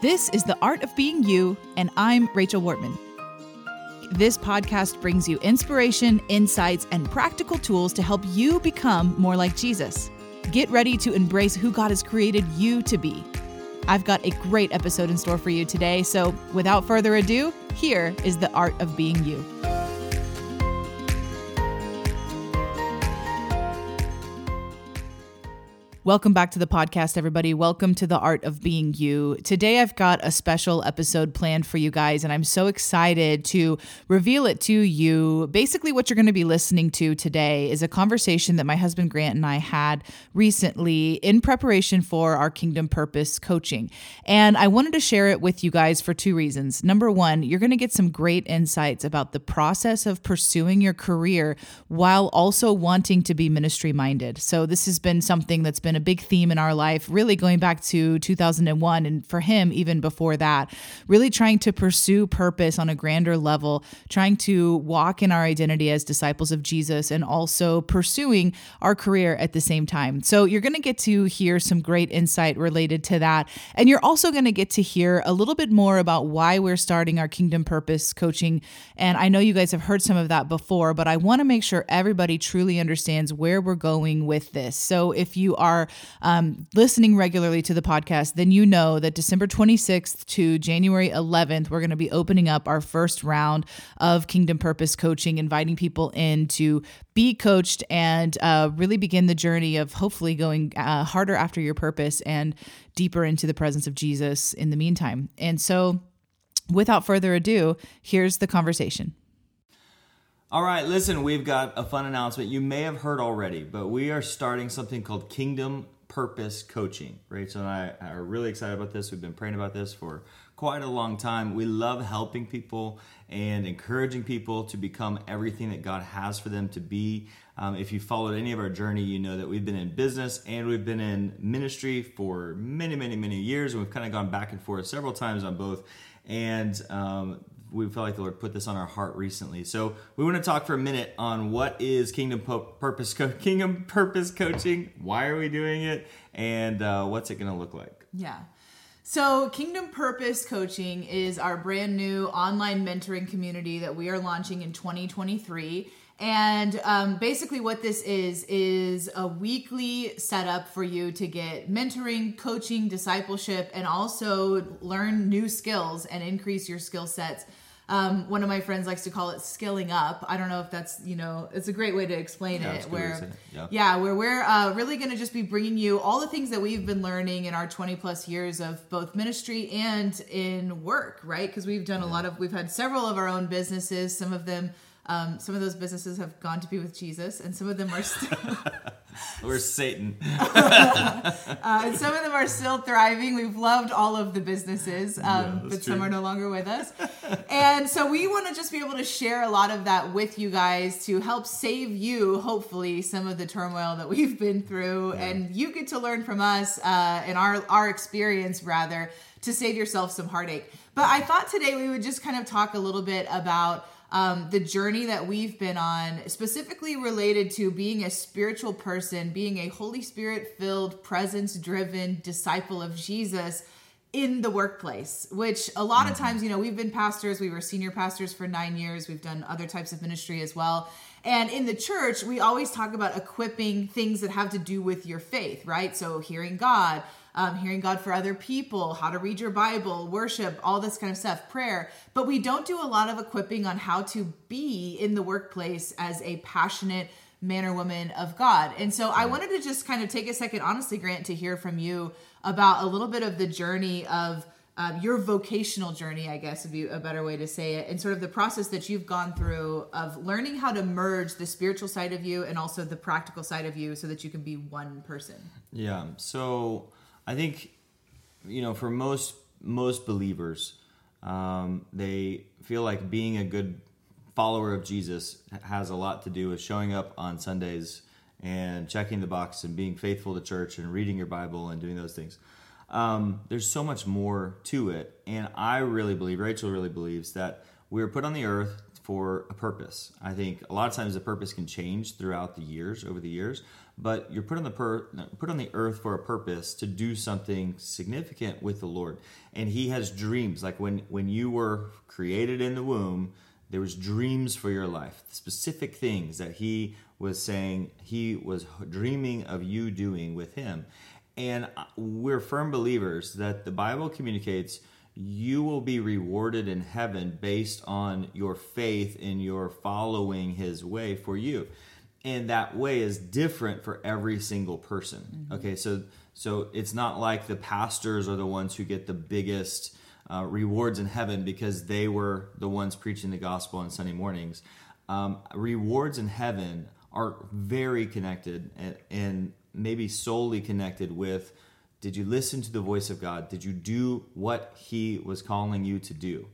This is The Art of Being You, and I'm Rachel Wortman. This podcast brings you inspiration, insights, and practical tools to help you become more like Jesus. Get ready to embrace who God has created you to be. I've got a great episode in store for you today, so without further ado, here is The Art of Being You. Welcome back to the podcast, everybody. Welcome to the Art of Being You. Today, I've got a special episode planned for you guys, and I'm so excited to reveal it to you. Basically, what you're going to be listening to today is a conversation that my husband Grant and I had recently in preparation for our Kingdom Purpose coaching. And I wanted to share it with you guys for two reasons. Number one, you're going to get some great insights about the process of pursuing your career while also wanting to be ministry minded. So, this has been something that's been a big theme in our life, really going back to 2001. And for him, even before that, really trying to pursue purpose on a grander level, trying to walk in our identity as disciples of Jesus and also pursuing our career at the same time. So you're going to get to hear some great insight related to that. And you're also going to get to hear a little bit more about why we're starting our Kingdom Purpose coaching. And I know you guys have heard some of that before, but I want to make sure everybody truly understands where we're going with this. So if you are are um, listening regularly to the podcast, then you know that December 26th to January 11th, we're going to be opening up our first round of Kingdom Purpose coaching, inviting people in to be coached and uh, really begin the journey of hopefully going uh, harder after your purpose and deeper into the presence of Jesus in the meantime. And so, without further ado, here's the conversation. All right, listen, we've got a fun announcement. You may have heard already, but we are starting something called Kingdom Purpose Coaching. Rachel and I are really excited about this. We've been praying about this for quite a long time. We love helping people and encouraging people to become everything that God has for them to be. Um, if you followed any of our journey, you know that we've been in business and we've been in ministry for many, many, many years. And we've kind of gone back and forth several times on both. And um, we felt like the Lord put this on our heart recently. So we want to talk for a minute on what is Kingdom Purpose Co- Kingdom Purpose Coaching. Why are we doing it, and uh, what's it going to look like? Yeah. So, Kingdom Purpose Coaching is our brand new online mentoring community that we are launching in 2023. And um, basically, what this is, is a weekly setup for you to get mentoring, coaching, discipleship, and also learn new skills and increase your skill sets um, one of my friends likes to call it skilling up. I don't know if that's you know it's a great way to explain yeah, it. Where it. Yeah. yeah. where we're uh, really going to just be bringing you all the things that we've been learning in our 20 plus years of both ministry and in work, right? Because we've done yeah. a lot of we've had several of our own businesses. Some of them um, some of those businesses have gone to be with Jesus, and some of them are still. or Satan. uh, and some of them are still thriving. We've loved all of the businesses, um, yeah, but true. some are no longer with us. and so we want to just be able to share a lot of that with you guys to help save you, hopefully, some of the turmoil that we've been through, yeah. and you get to learn from us uh, and our our experience rather to save yourself some heartache. But I thought today we would just kind of talk a little bit about um, the journey that we've been on, specifically related to being a spiritual person, being a Holy Spirit filled, presence driven disciple of Jesus in the workplace, which a lot of mm-hmm. times, you know, we've been pastors, we were senior pastors for nine years, we've done other types of ministry as well. And in the church, we always talk about equipping things that have to do with your faith, right? So hearing God, um, hearing God for other people, how to read your Bible, worship, all this kind of stuff, prayer. But we don't do a lot of equipping on how to be in the workplace as a passionate man or woman of God. And so I wanted to just kind of take a second, honestly, Grant, to hear from you about a little bit of the journey of. Um, your vocational journey, I guess would be a better way to say it, and sort of the process that you've gone through of learning how to merge the spiritual side of you and also the practical side of you so that you can be one person. Yeah. So I think you know for most most believers, um, they feel like being a good follower of Jesus has a lot to do with showing up on Sundays and checking the box and being faithful to church and reading your Bible and doing those things. Um, there's so much more to it, and I really believe, Rachel really believes that we were put on the earth for a purpose. I think a lot of times the purpose can change throughout the years, over the years, but you're put on the per, put on the earth for a purpose to do something significant with the Lord. And He has dreams. Like when when you were created in the womb, there was dreams for your life, specific things that He was saying He was dreaming of you doing with Him. And uh, we're firm believers that the Bible communicates you will be rewarded in heaven based on your faith in your following his way for you and that way is different for every single person mm-hmm. okay so so it's not like the pastors are the ones who get the biggest uh, rewards in heaven because they were the ones preaching the gospel on sunday mornings um, rewards in heaven are very connected and, and maybe solely connected with did you listen to the voice of God? Did you do what He was calling you to do?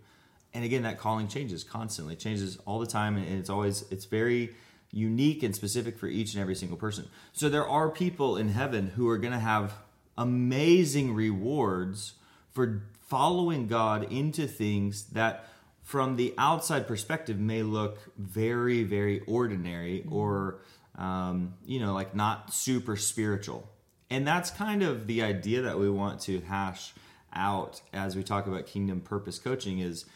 And again, that calling changes constantly, changes all the time, and it's always it's very unique and specific for each and every single person. So there are people in heaven who are going to have amazing rewards for following God into things that from the outside perspective may look very very ordinary or um, you know like not super spiritual and that's kind of the idea that we want to hash out as we talk about kingdom purpose coaching is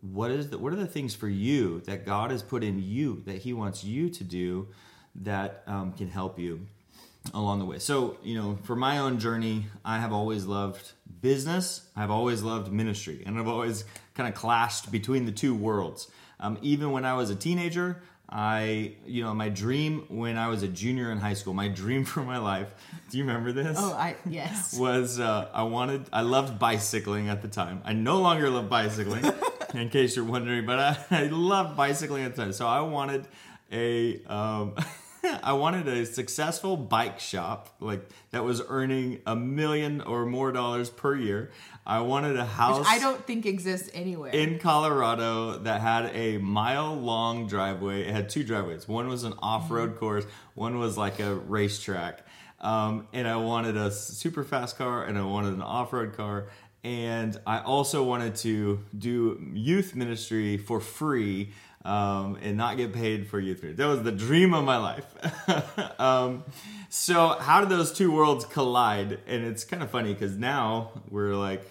what is the, what are the things for you that God has put in you that He wants you to do that um, can help you along the way. So you know, for my own journey, I have always loved business. I've always loved ministry, and I've always kind of clashed between the two worlds. Um, even when I was a teenager, I, you know, my dream when I was a junior in high school, my dream for my life. Do you remember this? Oh, I yes. Was uh, I wanted? I loved bicycling at the time. I no longer love bicycling, in case you're wondering, but I, I loved bicycling at the time. So I wanted a. Um, I wanted a successful bike shop like that was earning a million or more dollars per year. I wanted a house Which I don't think exists anywhere in Colorado that had a mile long driveway. It had two driveways. One was an off road mm-hmm. course. One was like a racetrack. Um, and I wanted a super fast car and I wanted an off road car. And I also wanted to do youth ministry for free um, and not get paid for youth ministry. That was the dream of my life. um, so how do those two worlds collide? And it's kind of funny because now we're like,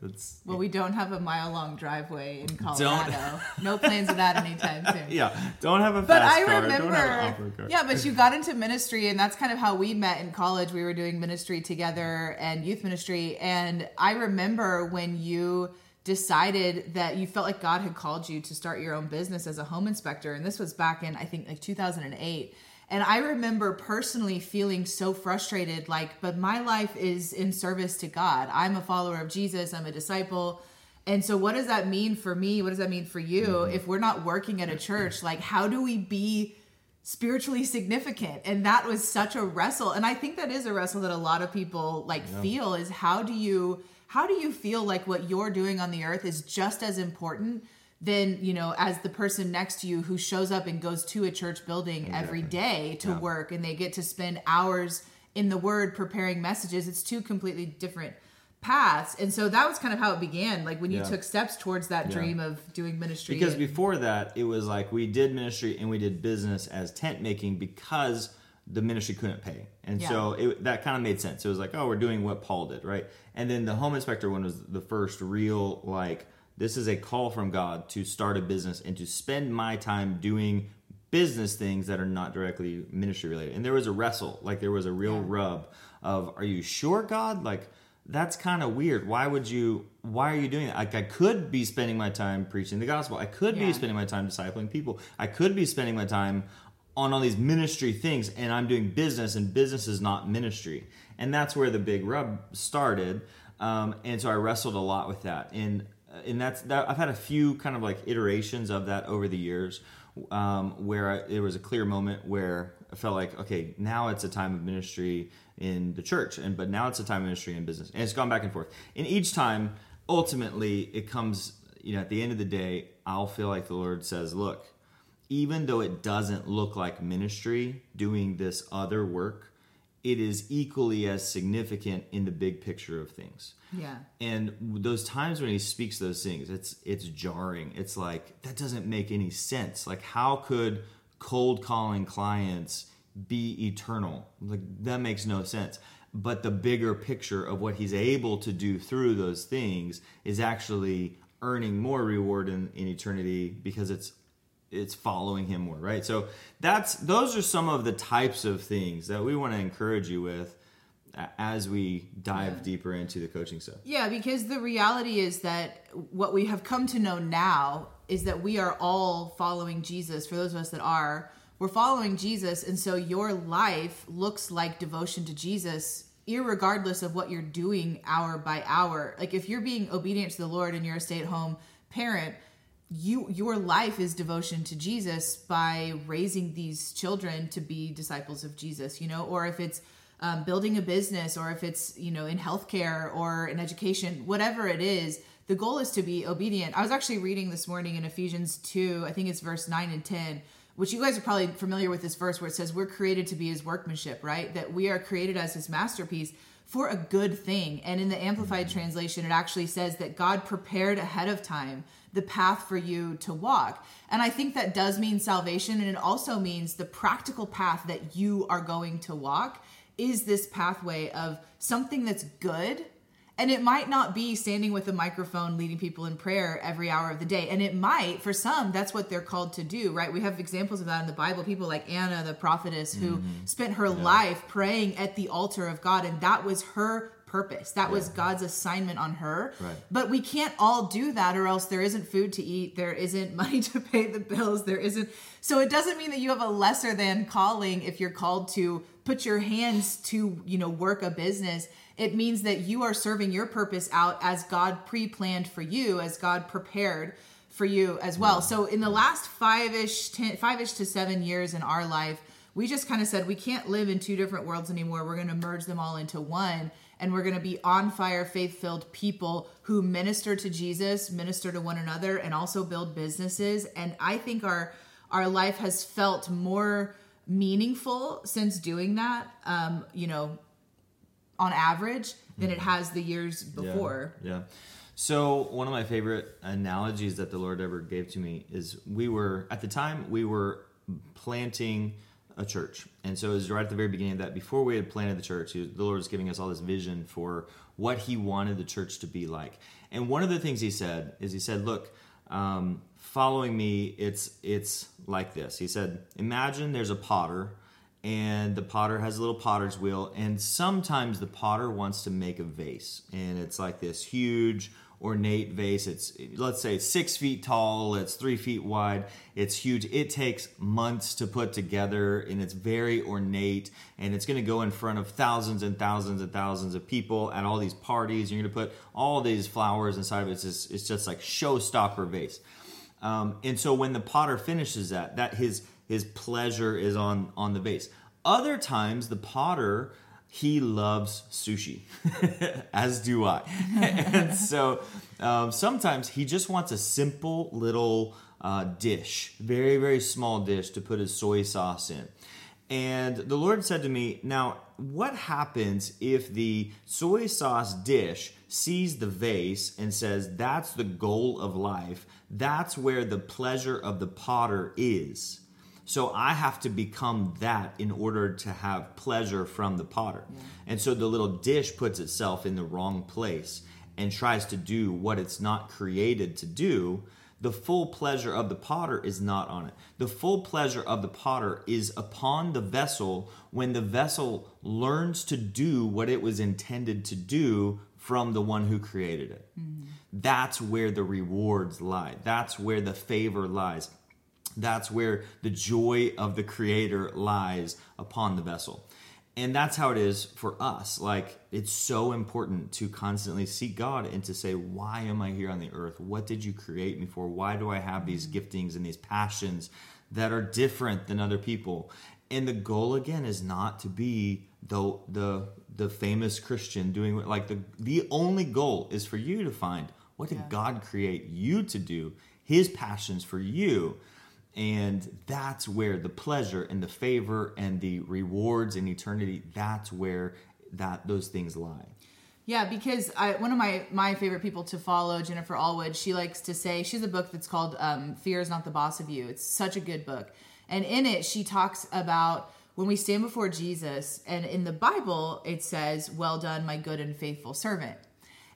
let's. Well, we don't have a mile long driveway in Colorado. no plans of that anytime soon. Yeah, don't have a but I car, remember, Yeah, but you got into ministry, and that's kind of how we met in college. We were doing ministry together and youth ministry, and I remember when you decided that you felt like God had called you to start your own business as a home inspector. And this was back in, I think, like 2008. And I remember personally feeling so frustrated like, but my life is in service to God. I'm a follower of Jesus, I'm a disciple. And so, what does that mean for me? What does that mean for you? Mm-hmm. If we're not working at a church, like, how do we be spiritually significant? And that was such a wrestle. And I think that is a wrestle that a lot of people like yeah. feel is how do you how do you feel like what you're doing on the earth is just as important than you know as the person next to you who shows up and goes to a church building exactly. every day to yeah. work and they get to spend hours in the word preparing messages it's two completely different paths and so that was kind of how it began like when you yeah. took steps towards that yeah. dream of doing ministry because and, before that it was like we did ministry and we did business as tent making because the ministry couldn't pay. And so it, that kind of made sense. It was like, oh, we're doing what Paul did, right? And then the home inspector one was the first real, like, this is a call from God to start a business and to spend my time doing business things that are not directly ministry related. And there was a wrestle, like, there was a real yeah. rub of, are you sure, God? Like, that's kind of weird. Why would you? Why are you doing that? Like I could be spending my time preaching the gospel. I could yeah. be spending my time discipling people. I could be spending my time on all these ministry things and I'm doing business and business is not ministry. And that's where the big rub started. Um, and so I wrestled a lot with that. And and that's that I've had a few kind of like iterations of that over the years um, where there was a clear moment where I felt like okay now it's a time of ministry in the church and but now it's a time of ministry in business. And it's gone back and forth. And each time ultimately it comes you know at the end of the day I'll feel like the Lord says look even though it doesn't look like ministry doing this other work, it is equally as significant in the big picture of things. Yeah. And those times when he speaks those things, it's it's jarring. It's like that doesn't make any sense. Like how could cold calling clients be eternal. Like that makes no sense. But the bigger picture of what he's able to do through those things is actually earning more reward in, in eternity because it's it's following him more, right? So that's those are some of the types of things that we want to encourage you with as we dive yeah. deeper into the coaching stuff. Yeah, because the reality is that what we have come to know now is that we are all following Jesus. For those of us that are, we're following Jesus, and so your life looks like devotion to Jesus regardless of what you're doing hour by hour. Like if you're being obedient to the Lord and you're a stay-at-home parent, you your life is devotion to Jesus by raising these children to be disciples of Jesus, you know, or if it's um, building a business or if it's you know in healthcare or in education, whatever it is, the goal is to be obedient. I was actually reading this morning in Ephesians two, I think it's verse nine and ten, which you guys are probably familiar with this verse where it says we're created to be His workmanship, right? That we are created as His masterpiece for a good thing. And in the Amplified translation, it actually says that God prepared ahead of time the path for you to walk. And I think that does mean salvation. And it also means the practical path that you are going to walk is this pathway of something that's good. And it might not be standing with a microphone leading people in prayer every hour of the day. And it might, for some, that's what they're called to do, right? We have examples of that in the Bible. People like Anna, the prophetess, who mm-hmm. spent her yeah. life praying at the altar of God. And that was her purpose. That yeah. was God's assignment on her. Right. But we can't all do that or else there isn't food to eat, there isn't money to pay the bills, there isn't So it doesn't mean that you have a lesser than calling if you're called to put your hands to, you know, work a business. It means that you are serving your purpose out as God pre-planned for you, as God prepared for you as well. Yeah. So in the last 5ish 10, 5ish to 7 years in our life, we just kind of said we can't live in two different worlds anymore. We're going to merge them all into one and we're going to be on fire, faith filled people who minister to Jesus, minister to one another, and also build businesses. And I think our our life has felt more meaningful since doing that. Um, you know, on average, than it has the years before. Yeah. yeah. So one of my favorite analogies that the Lord ever gave to me is we were at the time we were planting a church. And so it was right at the very beginning of that, before we had planted the church, the Lord was giving us all this vision for what He wanted the church to be like. And one of the things He said is He said, Look, um, following me, it's it's like this. He said, Imagine there's a potter, and the potter has a little potter's wheel, and sometimes the potter wants to make a vase, and it's like this huge ornate vase. It's let's say six feet tall. It's three feet wide. It's huge. It takes months to put together, and it's very ornate. And it's going to go in front of thousands and thousands and thousands of people at all these parties. You're going to put all these flowers inside of it. It's just, it's just like showstopper vase. Um, and so when the potter finishes that, that his his pleasure is on on the vase. Other times the potter he loves sushi, as do I. and so um, sometimes he just wants a simple little uh, dish, very, very small dish to put his soy sauce in. And the Lord said to me, Now, what happens if the soy sauce dish sees the vase and says, That's the goal of life? That's where the pleasure of the potter is. So I have to become that in order to have pleasure from the potter. Yeah. And so the little dish puts itself in the wrong place and tries to do what it's not created to do. The full pleasure of the potter is not on it. The full pleasure of the potter is upon the vessel when the vessel learns to do what it was intended to do from the one who created it. Mm-hmm. That's where the rewards lie. That's where the favor lies that's where the joy of the creator lies upon the vessel. And that's how it is for us. Like, it's so important to constantly seek God and to say, Why am I here on the earth? What did you create me for? Why do I have these mm-hmm. giftings and these passions that are different than other people? And the goal again is not to be the the the famous Christian doing like the the only goal is for you to find what did yeah. God create you to do, his passions for you and that's where the pleasure and the favor and the rewards in eternity that's where that those things lie. Yeah because I, one of my my favorite people to follow jennifer allwood she likes to say she's a book that's called um, fear is not the boss of you. It's such a good book. And in it she talks about when we stand before Jesus, and in the Bible, it says, Well done, my good and faithful servant.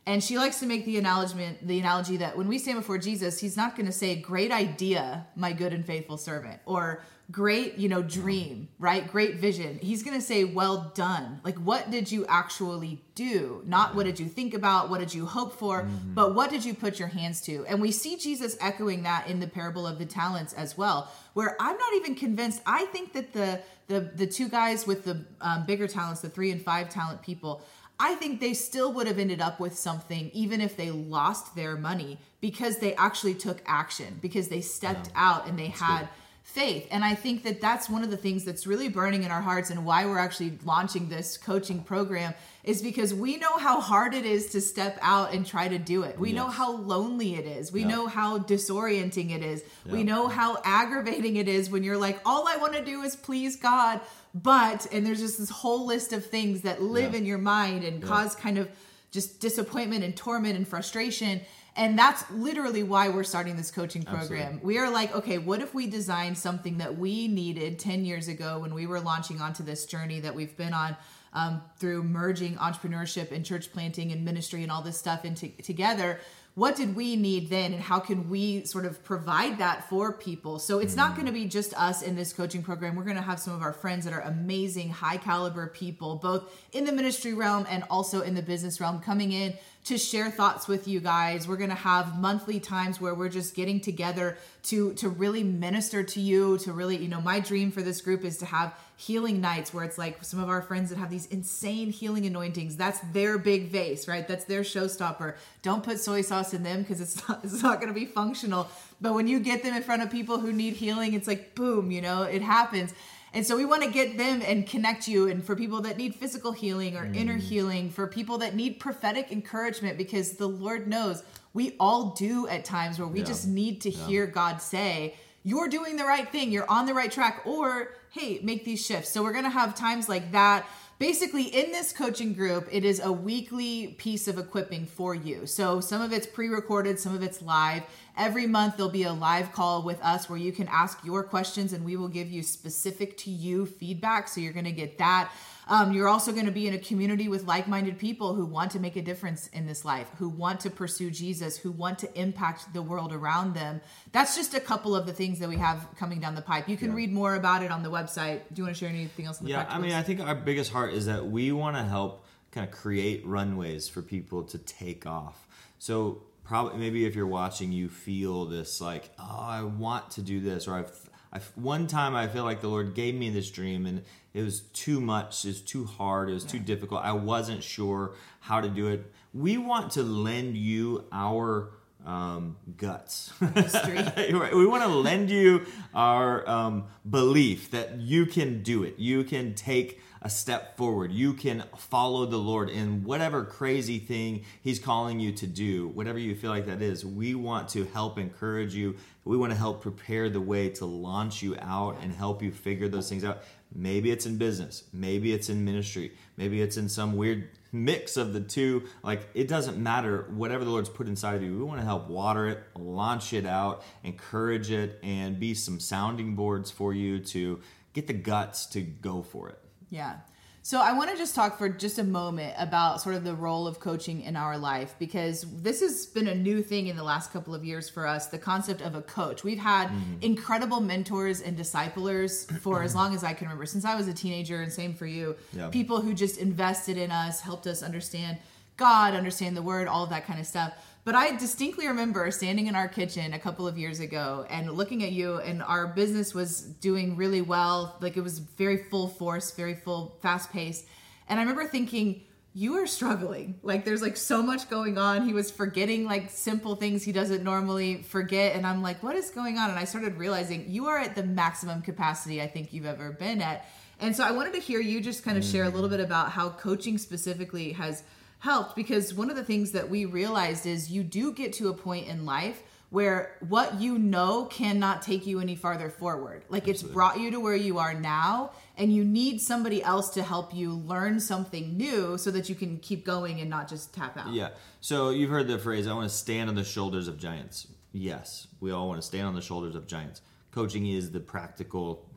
And she likes to make the analogy, the analogy that when we stand before Jesus, he's not going to say, Great idea, my good and faithful servant, or great, you know, dream, right? Great vision. He's going to say, Well done. Like, what did you actually do? Not what did you think about, what did you hope for, mm-hmm. but what did you put your hands to? And we see Jesus echoing that in the parable of the talents as well, where I'm not even convinced. I think that the the the two guys with the um, bigger talents, the three and five talent people, I think they still would have ended up with something even if they lost their money because they actually took action, because they stepped yeah. out and they that's had. Good faith. And I think that that's one of the things that's really burning in our hearts and why we're actually launching this coaching program is because we know how hard it is to step out and try to do it. We yes. know how lonely it is. We yeah. know how disorienting it is. Yeah. We know how aggravating it is when you're like, all I want to do is please God. But, and there's just this whole list of things that live yeah. in your mind and cause kind of just disappointment and torment and frustration. And that's literally why we're starting this coaching program. Absolutely. We are like, okay, what if we designed something that we needed 10 years ago when we were launching onto this journey that we've been on um, through merging entrepreneurship and church planting and ministry and all this stuff into together? what did we need then and how can we sort of provide that for people so it's not going to be just us in this coaching program we're going to have some of our friends that are amazing high caliber people both in the ministry realm and also in the business realm coming in to share thoughts with you guys. We're going to have monthly times where we're just getting together to to really minister to you, to really, you know, my dream for this group is to have healing nights where it's like some of our friends that have these insane healing anointings. That's their big vase, right? That's their showstopper. Don't put soy sauce in them because it's not it's not going to be functional. But when you get them in front of people who need healing, it's like boom, you know, it happens. And so we want to get them and connect you. And for people that need physical healing or mm. inner healing, for people that need prophetic encouragement, because the Lord knows we all do at times where we yeah. just need to yeah. hear God say, You're doing the right thing, you're on the right track, or hey, make these shifts. So we're to have times like that. Basically in this coaching group it is a weekly piece of equipping for you. So some of it's pre-recorded some of it's live. Every month there'll be a live call with us where you can ask your questions and we will give you specific to you feedback. So you're to get that um, you're also going to be in a community with like minded people who want to make a difference in this life, who want to pursue Jesus, who want to impact the world around them. That's just a couple of the things that we have coming down the pipe. You can yeah. read more about it on the website. Do you want to share anything else? yeah, I mean, I think our biggest heart is that we want to help kind of create runways for people to take off. So probably maybe if you're watching, you feel this like, oh, I want to do this, or I've I, one time I feel like the Lord gave me this dream and it was too much, it was too hard, it was too difficult. I wasn't sure how to do it. We want to lend you our um, guts. we want to lend you our um, belief that you can do it. You can take a step forward. You can follow the Lord in whatever crazy thing He's calling you to do, whatever you feel like that is. We want to help encourage you. We want to help prepare the way to launch you out and help you figure those things out. Maybe it's in business, maybe it's in ministry, maybe it's in some weird mix of the two. Like it doesn't matter, whatever the Lord's put inside of you, we want to help water it, launch it out, encourage it, and be some sounding boards for you to get the guts to go for it. Yeah. So I want to just talk for just a moment about sort of the role of coaching in our life because this has been a new thing in the last couple of years for us, the concept of a coach. We've had mm-hmm. incredible mentors and disciplers for as long as I can remember, since I was a teenager and same for you. Yeah. People who just invested in us, helped us understand God, understand the word, all of that kind of stuff. But I distinctly remember standing in our kitchen a couple of years ago and looking at you, and our business was doing really well. Like it was very full force, very full, fast pace. And I remember thinking, you are struggling. Like there's like so much going on. He was forgetting like simple things he doesn't normally forget. And I'm like, what is going on? And I started realizing you are at the maximum capacity I think you've ever been at. And so I wanted to hear you just kind of share a little mm. bit about how coaching specifically has helped because one of the things that we realized is you do get to a point in life where what you know cannot take you any farther forward. Like Absolutely. it's brought you to where you are now, and you need somebody else to help you learn something new so that you can keep going and not just tap out. Yeah. So you've heard the phrase, I want to stand on the shoulders of giants. Yes, we all want to stand on the shoulders of giants. Coaching is the practical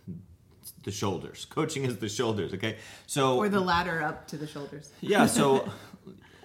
the shoulders. Coaching is the shoulders. Okay, so or the ladder up to the shoulders. yeah. So,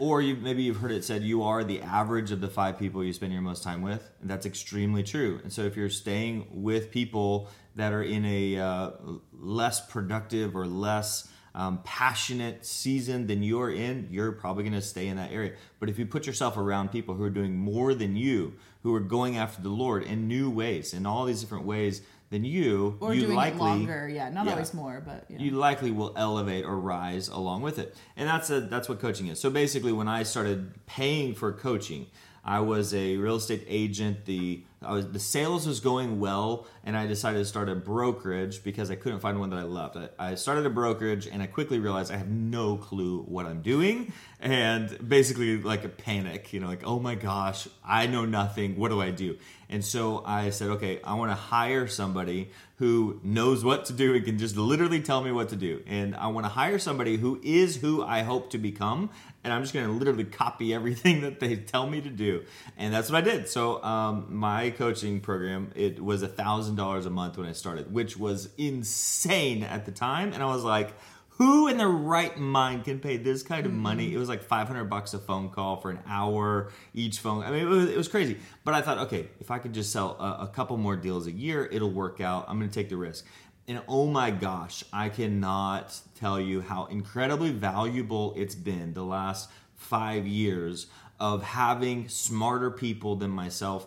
or you maybe you've heard it said you are the average of the five people you spend your most time with. And that's extremely true. And so if you're staying with people that are in a uh, less productive or less um, passionate season than you're in, you're probably going to stay in that area. But if you put yourself around people who are doing more than you, who are going after the Lord in new ways, in all these different ways than you, or you doing likely it longer. Yeah, not Yeah. always more, but yeah. you likely will elevate or rise along with it and that's a, that's what coaching is so basically when i started paying for coaching i was a real estate agent the was, the sales was going well and i decided to start a brokerage because i couldn't find one that i loved I, I started a brokerage and i quickly realized i have no clue what i'm doing and basically like a panic you know like oh my gosh i know nothing what do i do and so i said okay i want to hire somebody who knows what to do and can just literally tell me what to do. And I want to hire somebody who is who I hope to become. And I'm just going to literally copy everything that they tell me to do. And that's what I did. So um, my coaching program, it was a thousand dollars a month when I started, which was insane at the time. And I was like, who in their right mind can pay this kind of money? It was like 500 bucks a phone call for an hour each phone. I mean, it was, it was crazy. But I thought, okay, if I could just sell a, a couple more deals a year, it'll work out. I'm going to take the risk. And oh my gosh, I cannot tell you how incredibly valuable it's been the last five years of having smarter people than myself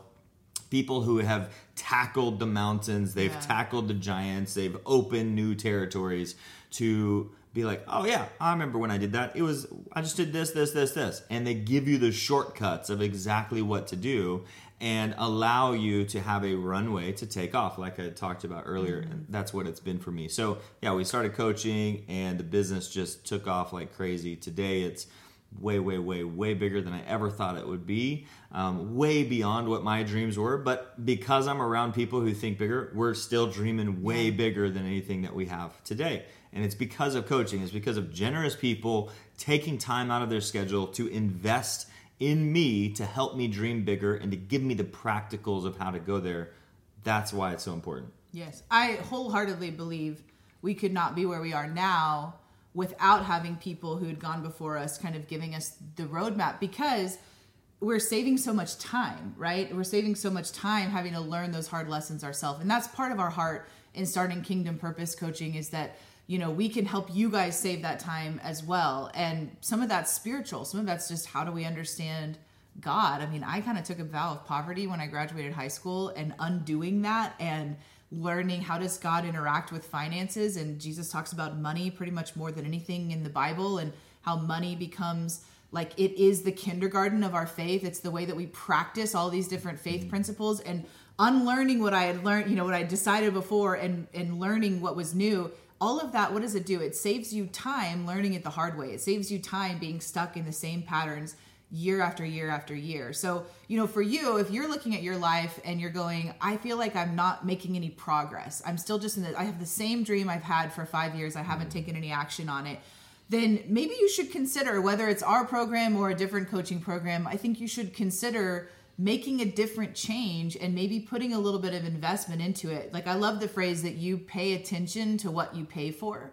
people who have tackled the mountains, they've Yeah. tackled the giants, they've opened new territories to be like, oh yeah, I remember when I did that. It was I just did this, this, this, this, and they give you the shortcuts of exactly what to do and allow you to have a runway to take off, like I talked about earlier. And mm-hmm. that's what it's been for me. So yeah, we started coaching, and the business just took off like crazy. Today, it's way, way, way, way bigger than I ever thought it would be. Um, way beyond what my dreams were. But because I'm around people who think bigger, we're still dreaming way bigger than anything that we have today. And it's because of coaching, it's because of generous people taking time out of their schedule to invest in me to help me dream bigger and to give me the practicals of how to go there. That's why it's so important. Yes, I wholeheartedly believe we could not be where we are now without having people who had gone before us kind of giving us the roadmap because we're saving so much time, right? We're saving so much time having to learn those hard lessons ourselves. And that's part of our heart in starting Kingdom Purpose Coaching is that, you know, we can help you guys save that time as well. And some of that's spiritual, some of that's just how do we understand God. I mean, I kind of took a vow of poverty when I graduated high school and undoing that and learning how does God interact with finances and Jesus talks about money pretty much more than anything in the Bible and how money becomes like it is the kindergarten of our faith. It's the way that we practice all these different faith mm-hmm. principles and unlearning what I had learned, you know, what I decided before and and learning what was new all of that what does it do? It saves you time learning it the hard way. It saves you time being stuck in the same patterns year after year after year so you know for you if you're looking at your life and you're going i feel like i'm not making any progress i'm still just in the i have the same dream i've had for five years i haven't mm. taken any action on it then maybe you should consider whether it's our program or a different coaching program i think you should consider making a different change and maybe putting a little bit of investment into it. Like I love the phrase that you pay attention to what you pay for.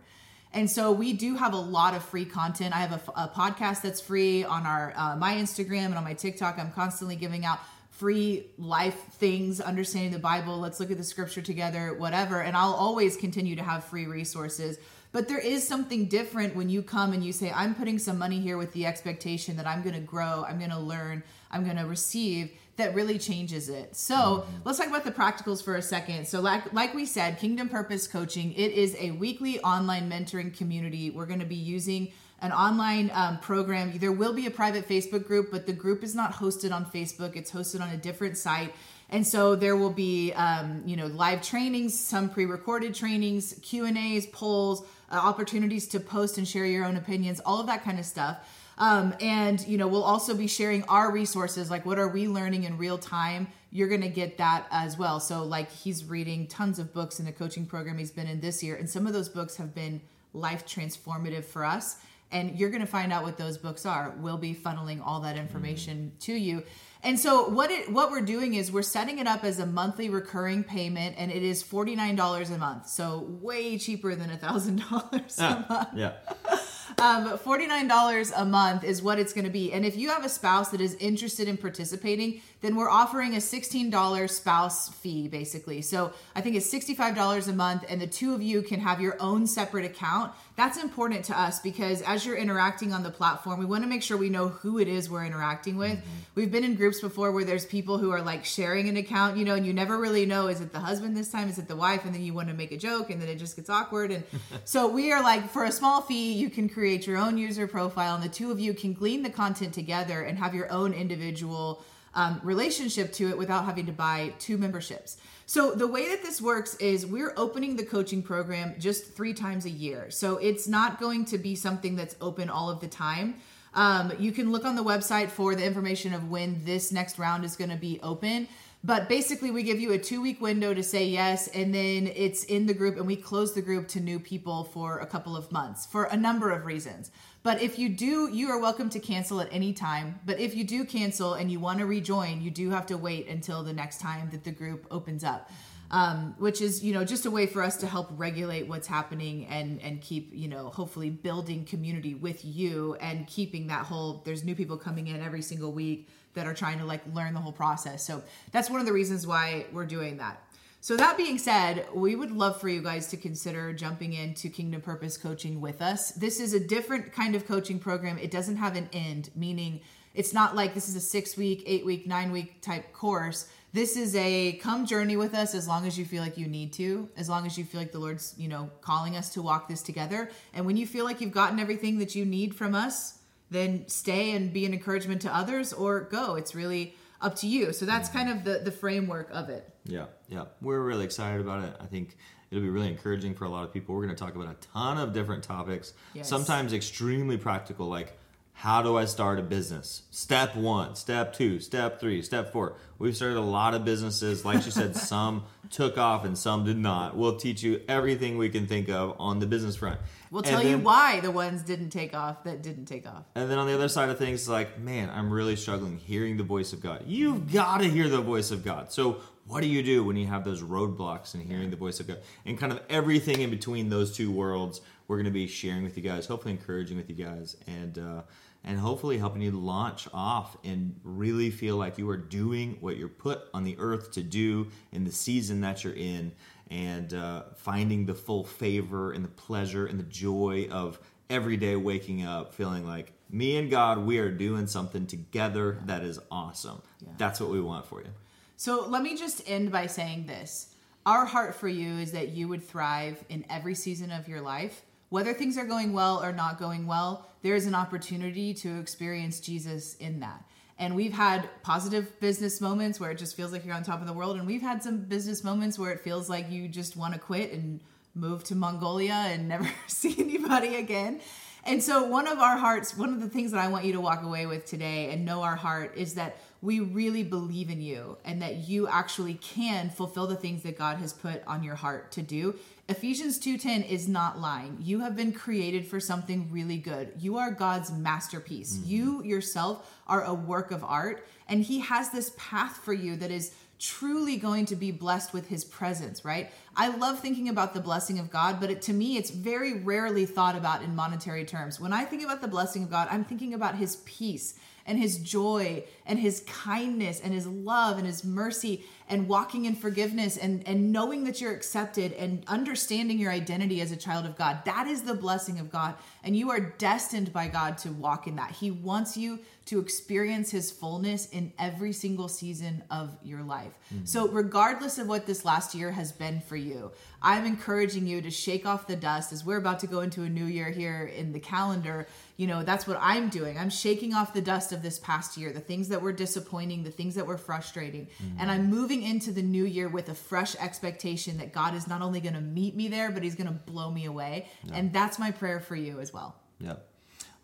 And so we do have a lot of free content. I have a, a podcast that's free on our uh, my Instagram and on my TikTok. I'm constantly giving out free life things, understanding the Bible. Let's look at the scripture together, whatever. And I'll always continue to have free resources. But there is something different when you come and you say, I'm putting some money here with the expectation that I'm going to grow, I'm going to learn, I'm going to receive. That really changes it. So let's talk about the practicals for a second. So, like like we said, Kingdom Purpose Coaching, it is a weekly online mentoring community. We're going to be using an online um, program. There will be a private Facebook group, but the group is not hosted on Facebook. It's hosted on a different site. And so there will be, um, you know, live trainings, some pre-recorded trainings, Q and A's, polls, uh, opportunities to post and share your own opinions, all of that kind of stuff. Um, and you know, we'll also be sharing our resources, like what are we learning in real time. You're going to get that as well. So, like he's reading tons of books in the coaching program he's been in this year, and some of those books have been life transformative for us and you're going to find out what those books are. We'll be funneling all that information to you. And so what it what we're doing is we're setting it up as a monthly recurring payment, and it is forty nine dollars a month, so way cheaper than a thousand dollars a month. Yeah. Um, $49 a month is what it's going to be. And if you have a spouse that is interested in participating, then we're offering a $16 spouse fee, basically. So I think it's $65 a month, and the two of you can have your own separate account. That's important to us because as you're interacting on the platform, we want to make sure we know who it is we're interacting with. Mm-hmm. We've been in groups before where there's people who are like sharing an account, you know, and you never really know is it the husband this time, is it the wife, and then you want to make a joke, and then it just gets awkward. And so we are like, for a small fee, you can create your own user profile, and the two of you can glean the content together and have your own individual um, relationship to it without having to buy two memberships. So the way that this works is we're opening the coaching program just three times a year. So it's not going to be something that's open all of the time. Um, you can look on the website for the information of when this next round is going to be open. But basically, we give you a two week window to say yes, and then it's in the group, and we close the group to new people for a couple of months for a number of reasons. But if you do, you are welcome to cancel at any time. But if you do cancel and you want to rejoin, you do have to wait until the next time that the group opens up. Um, which is you know just a way for us to help regulate what's happening and and keep you know hopefully building community with you and keeping that whole there's new people coming in every single week that are trying to like learn the whole process so that's one of the reasons why we're doing that so, that being said, we would love for you guys to consider jumping into Kingdom Purpose Coaching with us. This is a different kind of coaching program. It doesn't have an end, meaning it's not like this is a six week, eight week, nine week type course. This is a come journey with us as long as you feel like you need to, as long as you feel like the Lord's, you know, calling us to walk this together. And when you feel like you've gotten everything that you need from us, then stay and be an encouragement to others or go. It's really up to you. So that's mm-hmm. kind of the the framework of it. Yeah, yeah. We're really excited about it. I think it'll be really encouraging for a lot of people. We're going to talk about a ton of different topics, yes. sometimes extremely practical, like how do I start a business? Step one, step two, step three, step four. We've started a lot of businesses. Like you said, some took off and some did not. We'll teach you everything we can think of on the business front. We'll tell then, you why the ones didn't take off that didn't take off. And then on the other side of things, like, man, I'm really struggling hearing the voice of God. You've got to hear the voice of God. So, what do you do when you have those roadblocks and hearing the voice of God? And kind of everything in between those two worlds, we're going to be sharing with you guys, hopefully encouraging with you guys, and uh, and hopefully helping you launch off and really feel like you are doing what you're put on the earth to do in the season that you're in, and uh, finding the full favor and the pleasure and the joy of every day waking up feeling like me and God, we are doing something together that is awesome. Yeah. That's what we want for you. So let me just end by saying this. Our heart for you is that you would thrive in every season of your life. Whether things are going well or not going well, there is an opportunity to experience Jesus in that. And we've had positive business moments where it just feels like you're on top of the world. And we've had some business moments where it feels like you just want to quit and move to Mongolia and never see anybody again. And so, one of our hearts, one of the things that I want you to walk away with today and know our heart is that we really believe in you and that you actually can fulfill the things that God has put on your heart to do. Ephesians 2:10 is not lying. You have been created for something really good. You are God's masterpiece. Mm-hmm. You yourself are a work of art and he has this path for you that is truly going to be blessed with his presence, right? I love thinking about the blessing of God, but it, to me, it's very rarely thought about in monetary terms. When I think about the blessing of God, I'm thinking about his peace and his joy and his kindness and his love and his mercy and walking in forgiveness and, and knowing that you're accepted and understanding your identity as a child of God. That is the blessing of God. And you are destined by God to walk in that. He wants you to experience his fullness in every single season of your life. Mm-hmm. So, regardless of what this last year has been for you, I'm encouraging you to shake off the dust as we're about to go into a new year here in the calendar. You know, that's what I'm doing. I'm shaking off the dust of this past year, the things that were disappointing, the things that were frustrating. Mm-hmm. And I'm moving into the new year with a fresh expectation that God is not only going to meet me there, but he's going to blow me away. Yeah. And that's my prayer for you as well. Yep.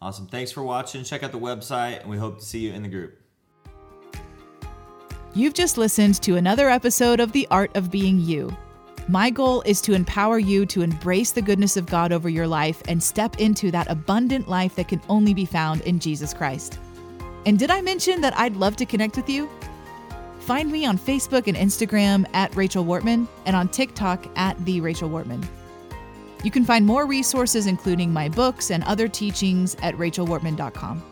Awesome. Thanks for watching. Check out the website, and we hope to see you in the group. You've just listened to another episode of The Art of Being You. My goal is to empower you to embrace the goodness of God over your life and step into that abundant life that can only be found in Jesus Christ. And did I mention that I'd love to connect with you? Find me on Facebook and Instagram at Rachel Wortman and on TikTok at The Rachel Wortman. You can find more resources, including my books and other teachings, at rachelwortman.com.